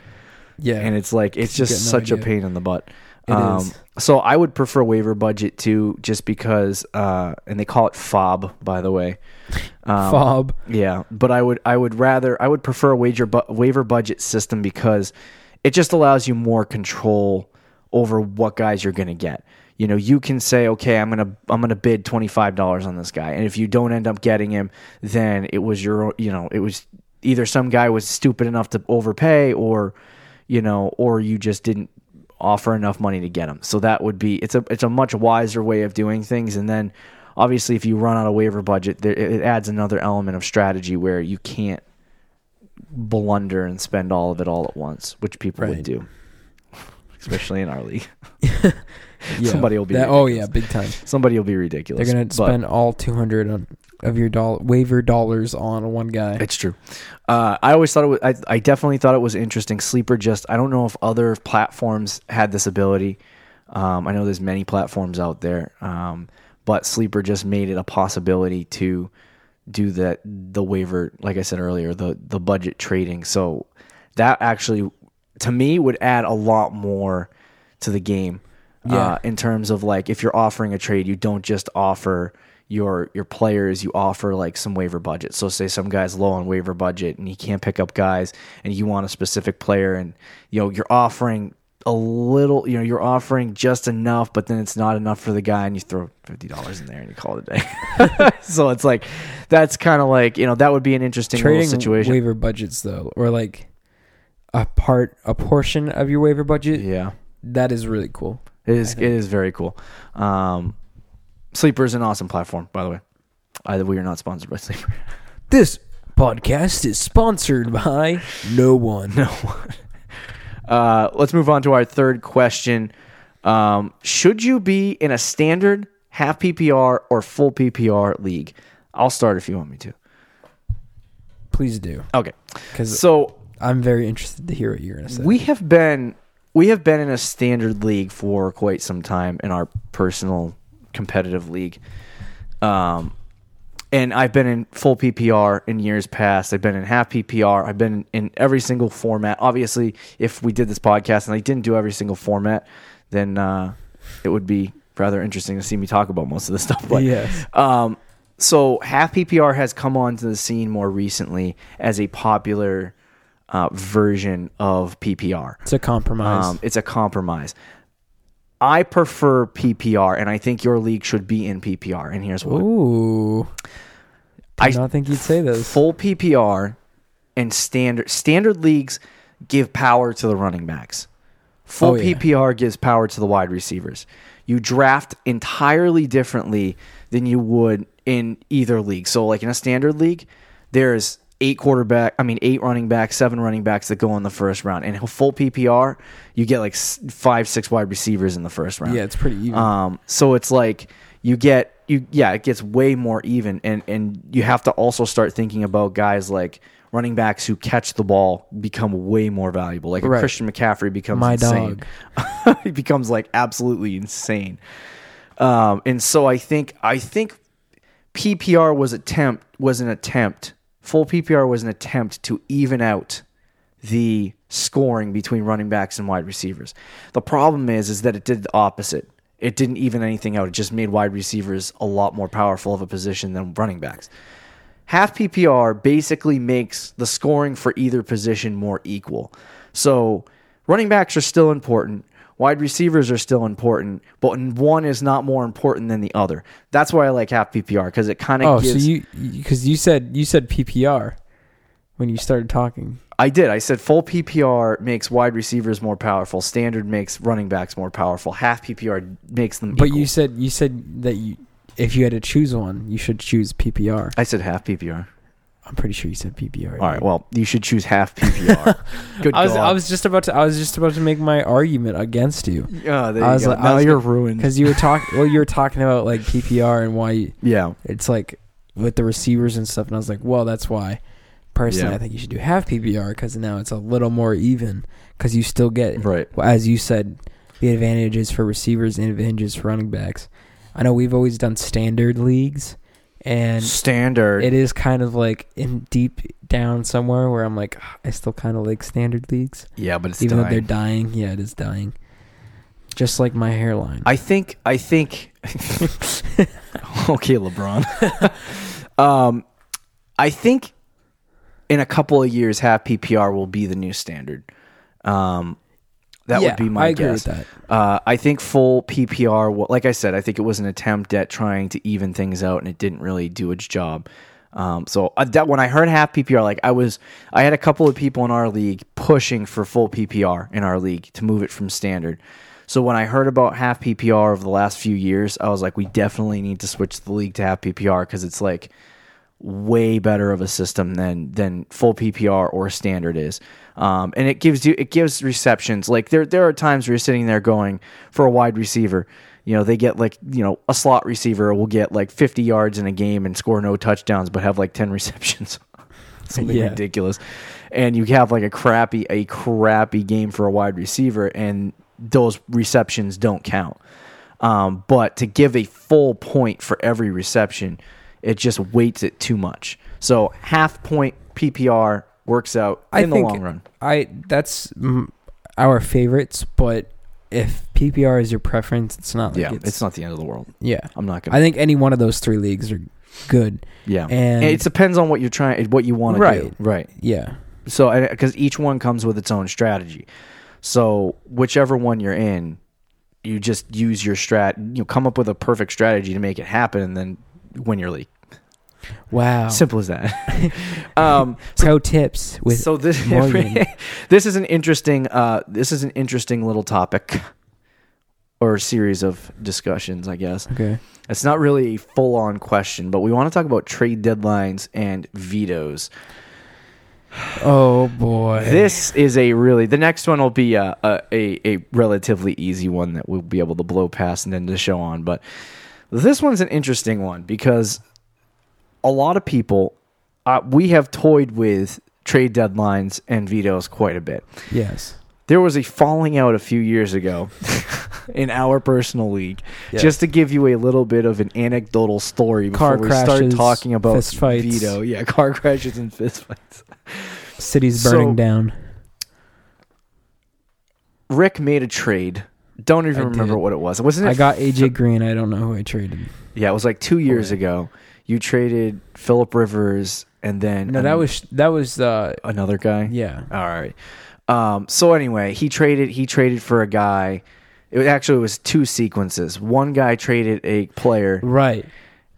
Yeah, And it's like it's just no such a pain in the butt. It um, is. So I would prefer waiver budget too, just because, uh, and they call it fob, by the way. Um, fob. yeah, but I would I would rather I would prefer a wager bu- waiver budget system because it just allows you more control over what guys you're going to get. You know, you can say, okay, I'm gonna I'm gonna bid twenty five dollars on this guy, and if you don't end up getting him, then it was your you know it was either some guy was stupid enough to overpay, or you know, or you just didn't offer enough money to get him. So that would be it's a it's a much wiser way of doing things. And then obviously, if you run out of waiver budget, there, it adds another element of strategy where you can't blunder and spend all of it all at once, which people would do, especially in our league. Yeah. Somebody will be That, oh yeah, big time. Somebody will be ridiculous. They're gonna but spend all two hundred on of your doll waiver dollars on one guy. It's true. Uh, I always thought it was. I, I definitely thought it was interesting. Sleeper just. I don't know if other platforms had this ability. Um, I know there's many platforms out there, um, but Sleeper just made it a possibility to do that. The waiver, like I said earlier, the the budget trading. So that actually, to me, would add a lot more to the game. Yeah. Uh, in terms of like, if you're offering a trade, you don't just offer your your players you offer like some waiver budget so say some guy's low on waiver budget and he can't pick up guys and you want a specific player and you know you're offering a little you know you're offering just enough but then it's not enough for the guy and you throw $50 in there and you call it a day so it's like that's kind of like you know that would be an interesting Trading little situation waiver budgets though, or like a part, a portion of your waiver budget. yeah That is really cool. It is it is very cool um sleeper is an awesome platform by the way either we are not sponsored by sleeper This podcast is sponsored by no one. No one. Uh, let's move on to our third question. Um, should you be in a standard, half PPR, or full PPR league? I'll start if you want me to. Please do, Okay. because So I'm very interested to hear what you're gonna say. we have been we have been in a standard league for quite some time in our personal competitive league. Um, and I've been in full PPR in years past. I've been in half PPR. I've been in every single format. Obviously, if we did this podcast and I didn't do every single format, then uh, it would be rather interesting to see me talk about most of this stuff. But yes, um, so half PPR has come onto the scene more recently as a popular uh, version of PPR. It's a compromise. Um, it's a compromise. I prefer PPR, and I think your league should be in PPR. And here's why: Ooh. I I don't think you'd say this. full PPR and standard standard leagues give power to the running backs. Full Oh, yeah. PPR gives power to the wide receivers. You draft entirely differently than you would in either league. So, like in a standard league, there's eight quarterback, I mean eight running backs, seven running backs that go in the first round. And full PPR, you get like five, six wide receivers in the first round. Yeah, it's pretty even. Um, so it's like you get you yeah, it gets way more even, and and you have to also start thinking about guys like running backs who catch the ball become way more valuable. Like a Right. Christian McCaffrey becomes My insane. he becomes like absolutely insane. Um, and so I think I think PPR was attempt was an attempt. Full PPR was an attempt to even out the scoring between running backs and wide receivers. The problem is is that it did the opposite. It didn't even anything out. It just made wide receivers a lot more powerful of a position than running backs. Half PPR basically makes the scoring for either position more equal. So running backs are still important. Wide receivers are still important, but one is not more important than the other. That's why I like half PPR because it kind of oh, gives. so you because you said you said PPR when you started talking. I did. I said full PPR makes wide receivers more powerful. Standard makes running backs more powerful. Half PPR makes them. But equal. you said you said that you if you had to choose one, you should choose PPR. I said half PPR. I'm pretty sure you said PPR. All right. Well, you should choose half PPR. Good I was God. I was just about to I was just about to make my argument against you Yeah, there I you was go. like- I now was you're gonna- ruined. because you were talking well you were talking about like PPR and why you, Yeah. it's like with the receivers and stuff and I was like well that's why personally Yeah. I think you should do half PPR because now it's a little more even because you still get Right. as you said the advantages for receivers and advantages for running backs. I know we've always done standard leagues and Standard. it is kind of like in deep down somewhere where I'm like "Ah, I still kind of like standard leagues. yeah, but it's even though they're dying. Yeah, it is dying. Just like my hairline. I think. I think. okay, LeBron. um, I think in a couple of years, half PPR will be the new standard. Um, that Yeah, would be my I agree guess. with that. Uh, I think full PPR. Like I said, I think it was an attempt at trying to even things out, and it didn't really do its job. Um, so uh, that when I heard half PPR, like I was, I had a couple of people in our league pushing for full PPR in our league to move it from standard. So when I heard about half PPR over the last few years, I was like, we definitely need to switch the league to half PPR because it's like way better of a system than than full PPR or standard is. Um, and it gives you it gives receptions. Like there there are times where you're sitting there going for a wide receiver, you know, they get like, you know, a slot receiver will get like 50 yards in a game and score no touchdowns but have like 10 receptions. Something Yeah. ridiculous. And you have like a crappy a crappy game for a wide receiver and those receptions don't count. Um, but to give a full point for every reception, it just weights it too much. So half point PPR works out I in the long run. I that's our favorites, but if PPR is your preference, it's not like Yeah, it's, it's, not the end of the world. yeah. I'm not gonna. I think any one of those three leagues are good. yeah, and- it depends on what you're trying, what you want to Right. do. Right. Yeah. So because each one comes with its own strategy, so whichever one you're in, you just use your strat. You come up with a perfect strategy to make it happen, and then win your league. Wow. Simple as that. um, Pro tips with so this Morgan. this is an interesting uh, this is an interesting little topic or series of discussions, I guess. okay. It's not really a full on question, but we want to talk about trade deadlines and vetoes. Oh boy. This is a really the next one will be a, a, a, a relatively easy one that we'll be able to blow past and end the show on. But this one's an interesting one because a lot of people uh, we have toyed with trade deadlines and vetoes quite a bit. yes. There was a falling out a few years ago in our personal league. Yes. Just to give you a little bit of an anecdotal story before Car we start crashes, talking about veto. Yeah, car crashes and fist fights. Cities So- burning down. Rick made a trade. Don't even I remember did. what it was. Wasn't it? I got AJ Green. I don't know who I traded. yeah, it was like two years Okay. ago. You traded Philip Rivers and then No, that was that was uh another guy. yeah. All right. Um, so anyway, he traded. He traded for a guy. It actually it was two sequences. One guy traded a player. Right.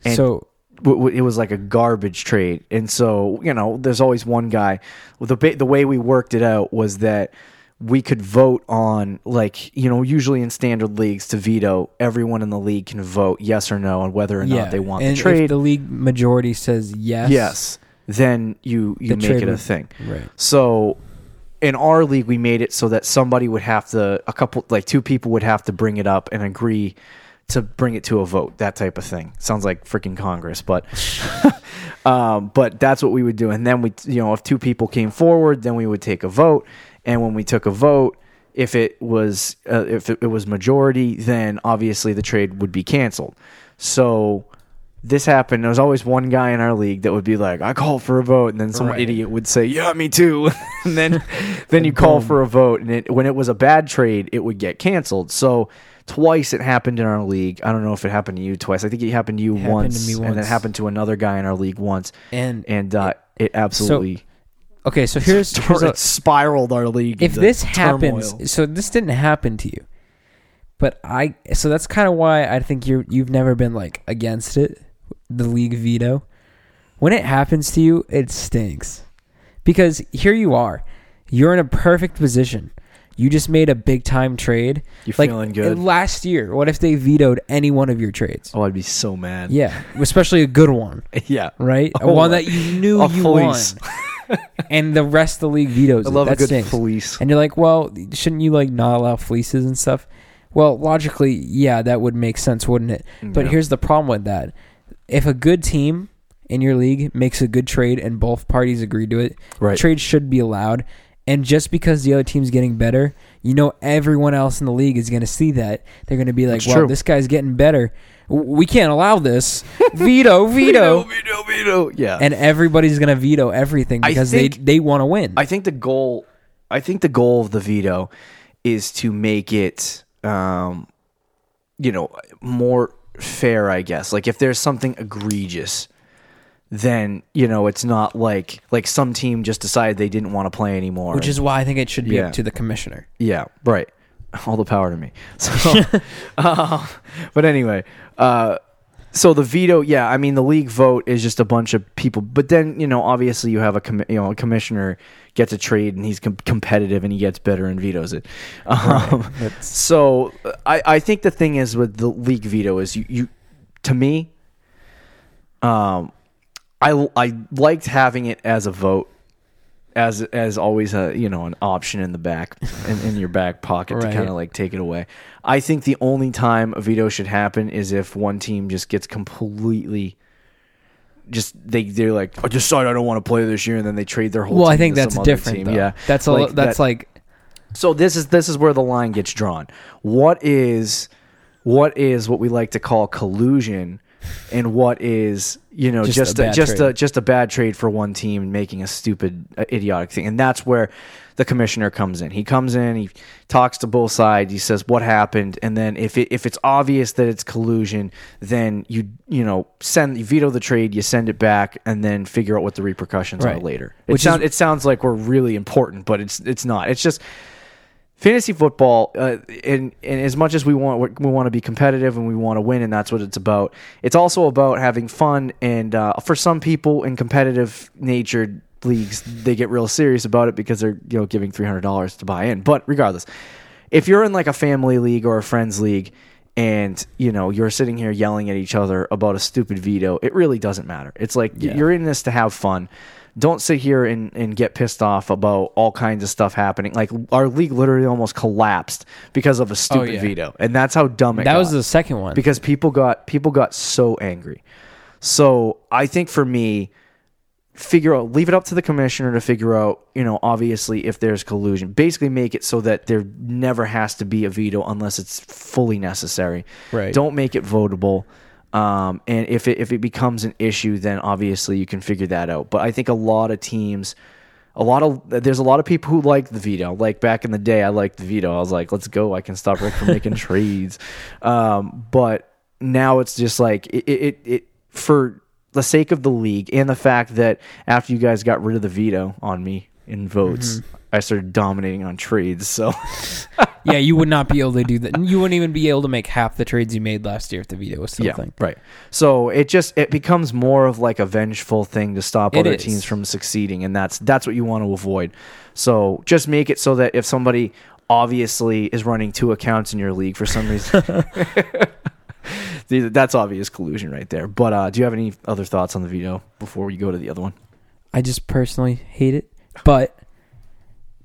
And- so It was like a garbage trade, and so you know, there's always one guy. Well, the the way we worked it out was that we could vote on like you know usually in standard leagues to veto everyone in the league can vote yes or no on whether or yeah, not they want and the trade If the league majority says yes. yes then you you The make it a thing Right. so in our league, we made it so that somebody would have to, a couple, like two people would have to bring it up and agree to bring it to a vote, that type of thing. Sounds like freaking Congress, but, um, but that's what we would do. And then we, you know, if two people came forward, then we would take a vote. And when we took a vote, if it was, uh, if it, it was majority, then obviously the trade would be canceled. So, this happened. There was always one guy in our league that would be like, "I call for a vote," and then some Right. idiot would say, "Yeah, me too." and then, then you call for a vote, and it, when it was a bad trade, it would get canceled. So twice it happened in our league. I don't know if it happened to you twice. I think it happened to you happened to once, and it happened to another guy in our league once, And and uh, it absolutely okay, so here's, here's a, it spiraled our league. if into this turmoil. happens, so this didn't happen to you, but I, so that's kind of why I think you're you've never been like against it, the league veto. When it happens to you, it stinks, because here you are, you're in a perfect position. You just made a big time trade. You're like feeling good. Last year, what if they vetoed any one of your trades? oh, I'd be so mad. Yeah, especially a good one, yeah. right? Oh, one that you knew a you fleece. won, and the rest of the league vetoes. I it. love that a good stinks. fleece. And you're like, well, shouldn't you like not allow fleeces and stuff? Well, logically, yeah, that would make sense, wouldn't it? Mm, but Yeah. here's the problem with that: if a good team in your league makes a good trade and both parties agree to it, Right. trade should be allowed. And just because the other team's getting better, you know everyone else in the league is going to see that. They're going to be like, That's "Well, true. this guy's getting better. We can't allow this. veto, veto." veto, veto. Yeah. And everybody's going to veto everything I because think- they they want to win. I think the goal, I think the goal of the veto, is to make it, um, you know, more fair. I guess. Like if there's something egregious, then you know it's not like like some team just decided they didn't want to play anymore. which is why I think it should be Yeah. up to the commissioner. Yeah, right. All the power to me. So, uh, but anyway, uh, so the veto, yeah, I mean the league vote is just a bunch of people, but then you know obviously you have a commi- you know a commissioner gets a trade and he's com- competitive and he gets better and vetoes it. Um, so I I think the thing is with the league veto is you you to me, um, I I liked having it as a vote as as always a you know an option in the back in, in your back pocket to kind of like take it away. I think the only time a veto should happen is if one team just gets completely just they they're like I decide I don't want to play this year and then they trade their whole. Well, I think that's different. Yeah, that's a Like, that's that- like so this is this is where the line gets drawn. What is what is what we like to call collusion, and what is you know Just just a a, just a just a bad trade for one team making a stupid uh, idiotic thing, and that's where the commissioner comes in. He comes in, he talks to both sides, he says what happened, and then if it if it's obvious that it's collusion, then you you know send you veto the trade, you send it back, and then figure out what the repercussions are later. It Which is- sounds it sounds like we're really important, but it's it's not. It's just fantasy football uh, and, and as much as we want we want to be competitive and we want to win and that's what it's about it's also about having fun and uh, for some people in competitive natured leagues they get real serious about it because they're you know giving $300 to buy in. But regardless if you're in like a family league or a friends league and you know you're sitting here yelling at each other about a stupid veto it really doesn't matter. It's like Yeah. you're in this to have fun don't sit here and, and get pissed off about all kinds of stuff happening like our league literally almost collapsed because of a stupid Oh, yeah. veto and that's how dumb it that got was the second one. because people got people got so angry. So I think for me, figure out leave it up to the commissioner to figure out, you know, obviously if there's collusion. Basically make it so that there never has to be a veto unless it's fully necessary. Right. Don't make it votable. Um, and if it if it becomes an issue, then obviously you can figure that out. But I think a lot of teams a lot of there's a lot of people who like the veto. Like back in the day, I liked the veto. I was like, let's go. I can stop Rick from making trades. Um, but now it's just like it, it, it for the sake of the league and the fact that after you guys got rid of the veto on me in votes, I started dominating on trades. So yeah, you would not be able to do that. You wouldn't even be able to make half the trades you made last year if the veto was still a thing. right. So it just it becomes more of like a vengeful thing to stop It other is. teams from succeeding, and that's that's what you want to avoid. So just make it so that if somebody obviously is running two accounts in your league for some reason. That's obvious collusion right there. But uh, do you have any other thoughts on the veto before we go to the other one? I just personally hate it. But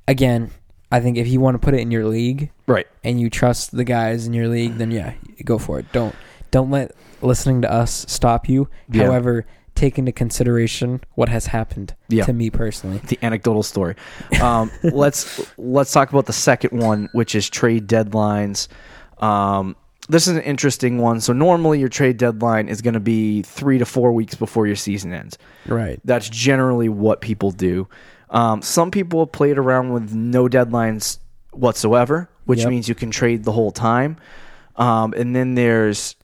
again, I think if you want to put it in your league Right. and you trust the guys in your league, then yeah, go for it. Don't don't let listening to us stop you. Yeah. However, take into consideration what has happened Yeah. to me personally. the anecdotal story. Um, let's let's talk about the second one, which is trade deadlines. Um, this is an interesting one. So normally your trade deadline is going to be three to four weeks before your season ends. Right. That's generally what people do. Um, some people have played around with no deadlines whatsoever, which Yep. means you can trade the whole time. Um, and then there's,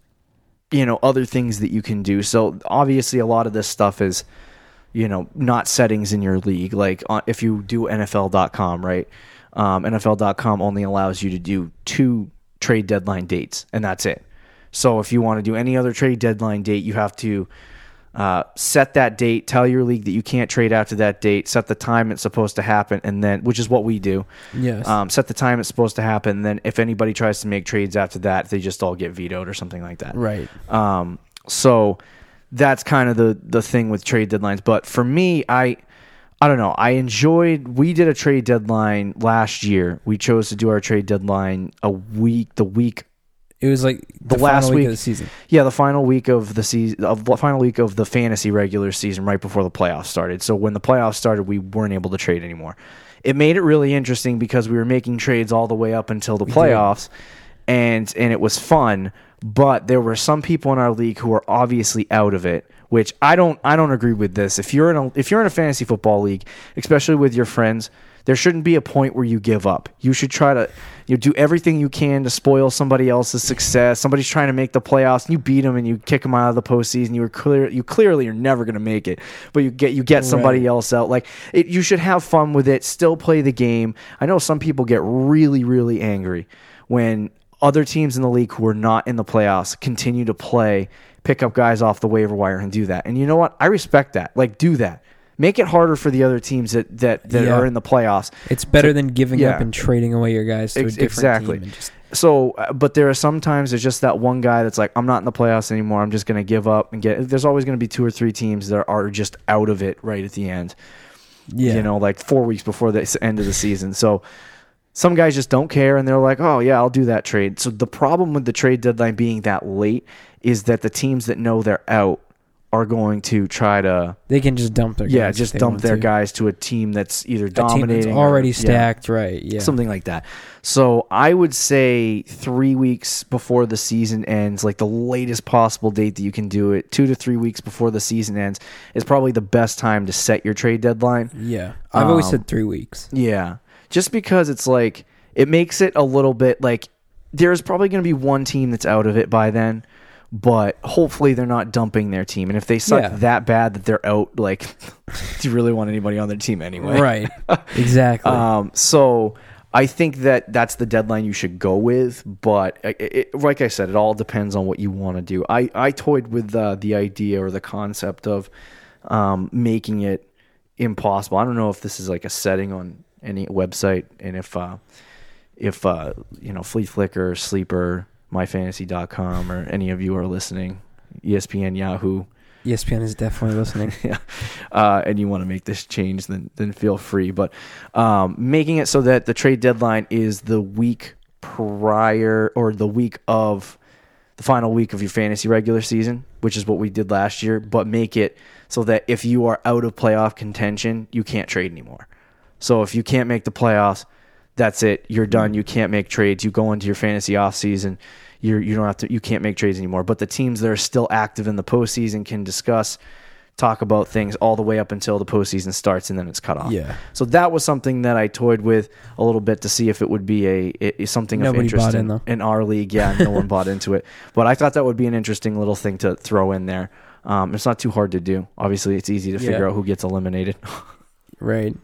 you know, other things that you can do. So obviously, a lot of this stuff is, you know, not settings in your league. Like uh, if you do NFL.com, right? Um, NFL.com only allows you to do two trade deadline dates, and that's it. So if you want to do any other trade deadline date, you have to uh, set that date, tell your league that you can't trade after that date, set the time it's supposed to happen, and then, which is what we do. Yes. Um, set the time it's supposed to happen. And then if anybody tries to make trades after that, they just all get vetoed or something like that. right. Um, so that's kind of the the thing with trade deadlines. But for me, I I don't know. I enjoyed. We did a trade deadline last year. We chose to do our trade deadline a week, the week It was like the, The last final week week- of the season. yeah, the final week of the season, of the final week of the fantasy regular season, right before the playoffs started. So when the playoffs started, we weren't able to trade anymore. It made it really interesting because we were making trades all the way up until the playoffs, and and it was fun. But there were some people in our league who were obviously out of it, which I don't I don't agree with this. If you're in a if you're in a fantasy football league, especially with your friends, there shouldn't be a point where you give up. You should try to you do everything you can to spoil somebody else's success. Somebody's trying to make the playoffs, and you beat them and you kick them out of the postseason. You were clear, you clearly are never going to make it, but you get you get somebody Right. else out. Like it, you should have fun with it. Still play the game. I know some people get really really angry when other teams in the league who are not in the playoffs continue to play, pick up guys off the waiver wire and do that. And you know what? I respect that. Like do that. Make it harder for the other teams that that, that Yeah. are in the playoffs. It's better than giving yeah. up and trading away your guys to Ex- a different exactly. team. Just, So, uh, but there are sometimes there's just that one guy that's like, I'm not in the playoffs anymore. I'm just going to give up and get. There's always going to be two or three teams that are just out of it right at the end. yeah. You know, like four weeks before the end of the season. So some guys just don't care and they're like, oh, yeah, I'll do that trade. So the problem with the trade deadline being that late is that the teams that know they're out are going to try to, they can just dump their guys yeah, just dump their to. guys to a team that's either A dominating that's or- already yeah stacked, right? Yeah. something like that. So I would say three weeks before the season ends, like the latest possible date that you can do it, two to three weeks before the season ends, is probably the best time to set your trade deadline. yeah. I've always Um, said three weeks. Yeah, just because it's like it makes it a little bit like there's probably going to be one team that's out of it by then. But hopefully they're not dumping their team, and if they suck Yeah. that bad that they're out, like, do you really want anybody on their team anyway? Right. exactly. Um, so I think that that's the deadline you should go with. But it, it, like I said, it all depends on what you want to do. I, I toyed with uh, the idea or the concept of um, making it impossible. I don't know if this is like a setting on any website and if uh, if uh, you know Fleaflicker, Sleeper, MyFantasy.com, or any of you are listening, ESPN, Yahoo ESPN is definitely listening. yeah, uh, and you want to make this change, then then feel free. But um, making it so that the trade deadline is the week prior or the week of the final week of your fantasy regular season, which is what we did last year. But make it so that if you are out of playoff contention, you can't trade anymore. So if you can't make the playoffs, that's it. You're done. You can't make trades. You go into your fantasy off season. You're you don't have to. You can't make trades anymore. But the teams that are still active in the postseason can discuss, talk about things all the way up until the postseason starts, and then it's cut off. Yeah. So that was something that I toyed with a little bit to see if it would be a, a something of interest in, in, in our league. Yeah, no one bought into it, but I thought that would be an interesting little thing to throw in there. Um, it's not too hard to do. Obviously, it's easy to Yeah. figure out who gets eliminated. Right.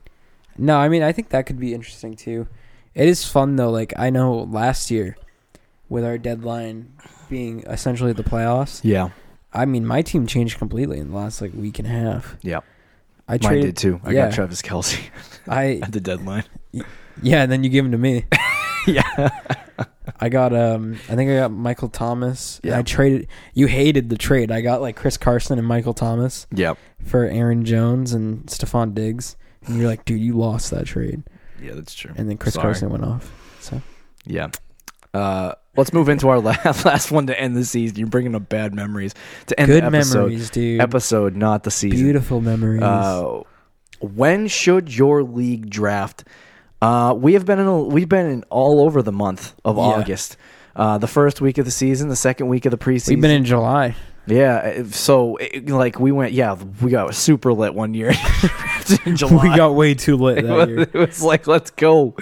No, I mean I think that could be interesting too. It is fun though. Like I know last year, with our deadline being essentially the playoffs. yeah, I mean my team changed completely in the last like week and a half. yeah. I Mine traded did too. I yeah. got Travis Kelce I at the deadline. yeah, and then you give him to me. yeah, I got um I think I got Michael Thomas. Yeah. I traded you hated the trade. I got like Chris Carson and Michael Thomas Yep. for Aaron Jones and Stefon Diggs. And you're like, dude, you lost that trade. Yeah. That's true. And then Chris Sorry. Carson went off. So Yeah. Uh, let's move into our last, last one to end the season. You're bringing up bad memories to end good the episode. memories, dude. Episode, not the season. Beautiful memories. Uh, when should your league draft? Uh, we have been in a, we've been in all over the month of Yeah. August. Uh, the first week of the season, the second week of the preseason. We've been in July. Yeah. So it- like we went, yeah, we got super lit one year. in July. We got way too lit it that was, year. It it was like let's go.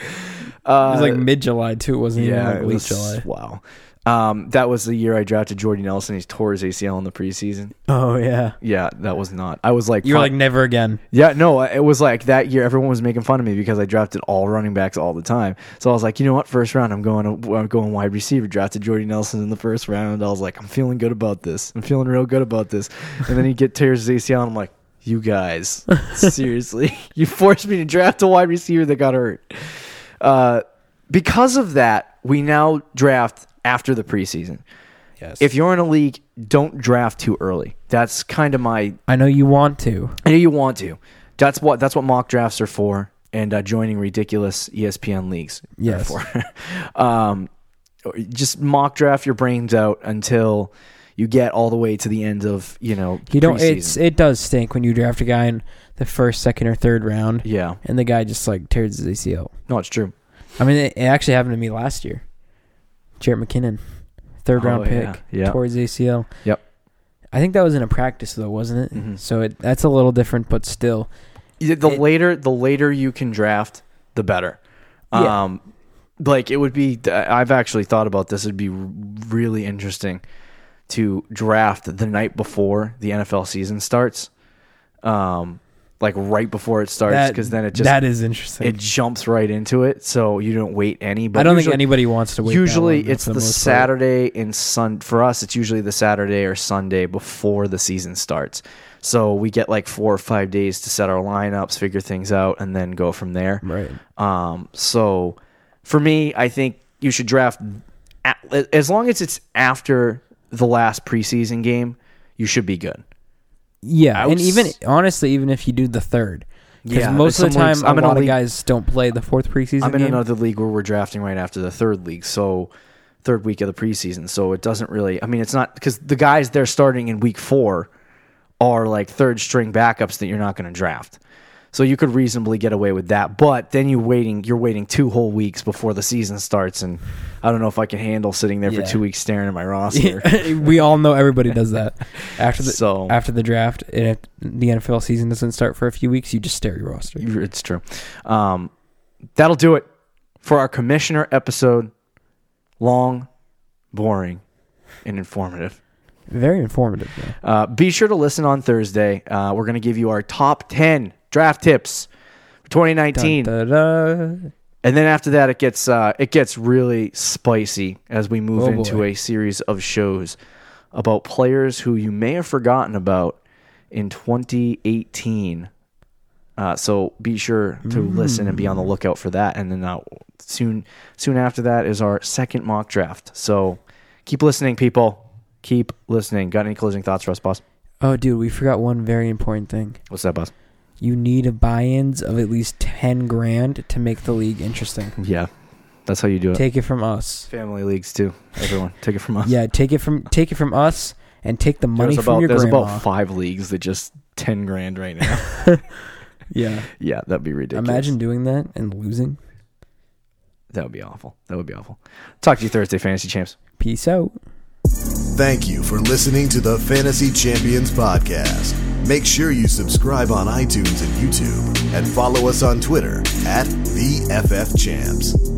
Uh, was like mid July too. It wasn't yeah, even like it late was- July. Wow. Um, that was the year I drafted Jordy Nelson. He tore his ACL in the preseason. Oh yeah. Yeah, that was not. I was like, You were fine- like never again. yeah, no, it was like that year. Everyone was making fun of me because I drafted all running backs all the time. So I was like, you know what? First round, I'm going. I'm going wide receiver. Drafted Jordy Nelson in the first round. I was like, I'm feeling good about this. I'm feeling real good about this. And then he get tears his ACL. And I'm like, you guys, seriously, you forced me to draft a wide receiver that got hurt. Uh, because of that, we now draft after the preseason. Yes. If you're in a league, don't draft too early. That's kind of my I know you want to. I know you want to. That's what that's what mock drafts are for, and uh, joining ridiculous ESPN leagues. Yes. for. um, just mock draft your brains out until you get all the way to the end of you know. You don't. preseason. It's it does stink when you draft a guy in the first, second, or third round, yeah. and the guy just like tears his ACL. No, it's true. I mean, it, it actually happened to me last year. Jerick McKinnon, third Oh, round pick, yeah, tore his ACL. Yep. I think that was in a practice though, wasn't it? Mhm. So it, that's a little different, but still. Yeah, The It- later the later you can draft, the better. Yeah. Um, like it would be. I've actually thought about this. It'd be really interesting to draft the night before the NFL season starts. Um, like right before it starts, because then it just that is interesting. it jumps right into it, so you don't wait any. But I don't usually, think anybody wants to wait. Usually, long, it's for the, most part. Saturday and Sun. For us, it's usually the Saturday or Sunday before the season starts. So we get like four or five days to set our lineups, figure things out, and then go from there. Right. Um, so for me, I think you should draft a- as long as it's after the last preseason game. You should be good. Yeah, and even honestly, even if you do the third, because Yeah, most of the time I'm in a lot of guys don't play the fourth preseason I'm in game. another league where we're drafting right after the third league, so third week of the preseason. So it doesn't really. I mean, it's not because the guys they're starting in week four are like third string backups that you're not going to draft. So you could reasonably get away with that, but then you waiting. You're waiting two whole weeks before the season starts, and I don't know if I can handle sitting there Yeah. for two weeks staring at my roster. we all know everybody does that after the So- after the draft. And if the NFL season doesn't start for a few weeks, you just stare at your roster. It's true. Um, that'll do it for our commissioner episode. Long, boring, and informative. Very informative. Uh, be sure to listen on Thursday. Uh, we're going to give you our top 10 draft tips for 2019. Dun. And then after that, it gets uh, it gets really spicy as we move Oh, into boy. a series of shows about players who you may have forgotten about in 2018. Uh, so be sure to listen and be on the lookout for that. And then uh, soon soon after that is our second mock draft. So keep listening, people. Keep listening. Got any closing thoughts for us, boss? Oh, dude, we forgot one very important thing. What's that, boss? You need a buy-ins of at least ten grand to make the league interesting. Yeah, that's how you do it. Take it from us. Family leagues too. Everyone, take it from us. Yeah, take it from take it from us, and take the money there's from about your there's grandma. about five leagues that just ten grand right now. yeah, yeah, that'd be ridiculous. imagine doing that and losing. that would be awful. That would be awful. Talk to you Thursday, fantasy champs. Peace out. Thank you for listening to the Fantasy Champions Podcast. Make sure you subscribe on iTunes and YouTube and follow us on Twitter at the FF Champs.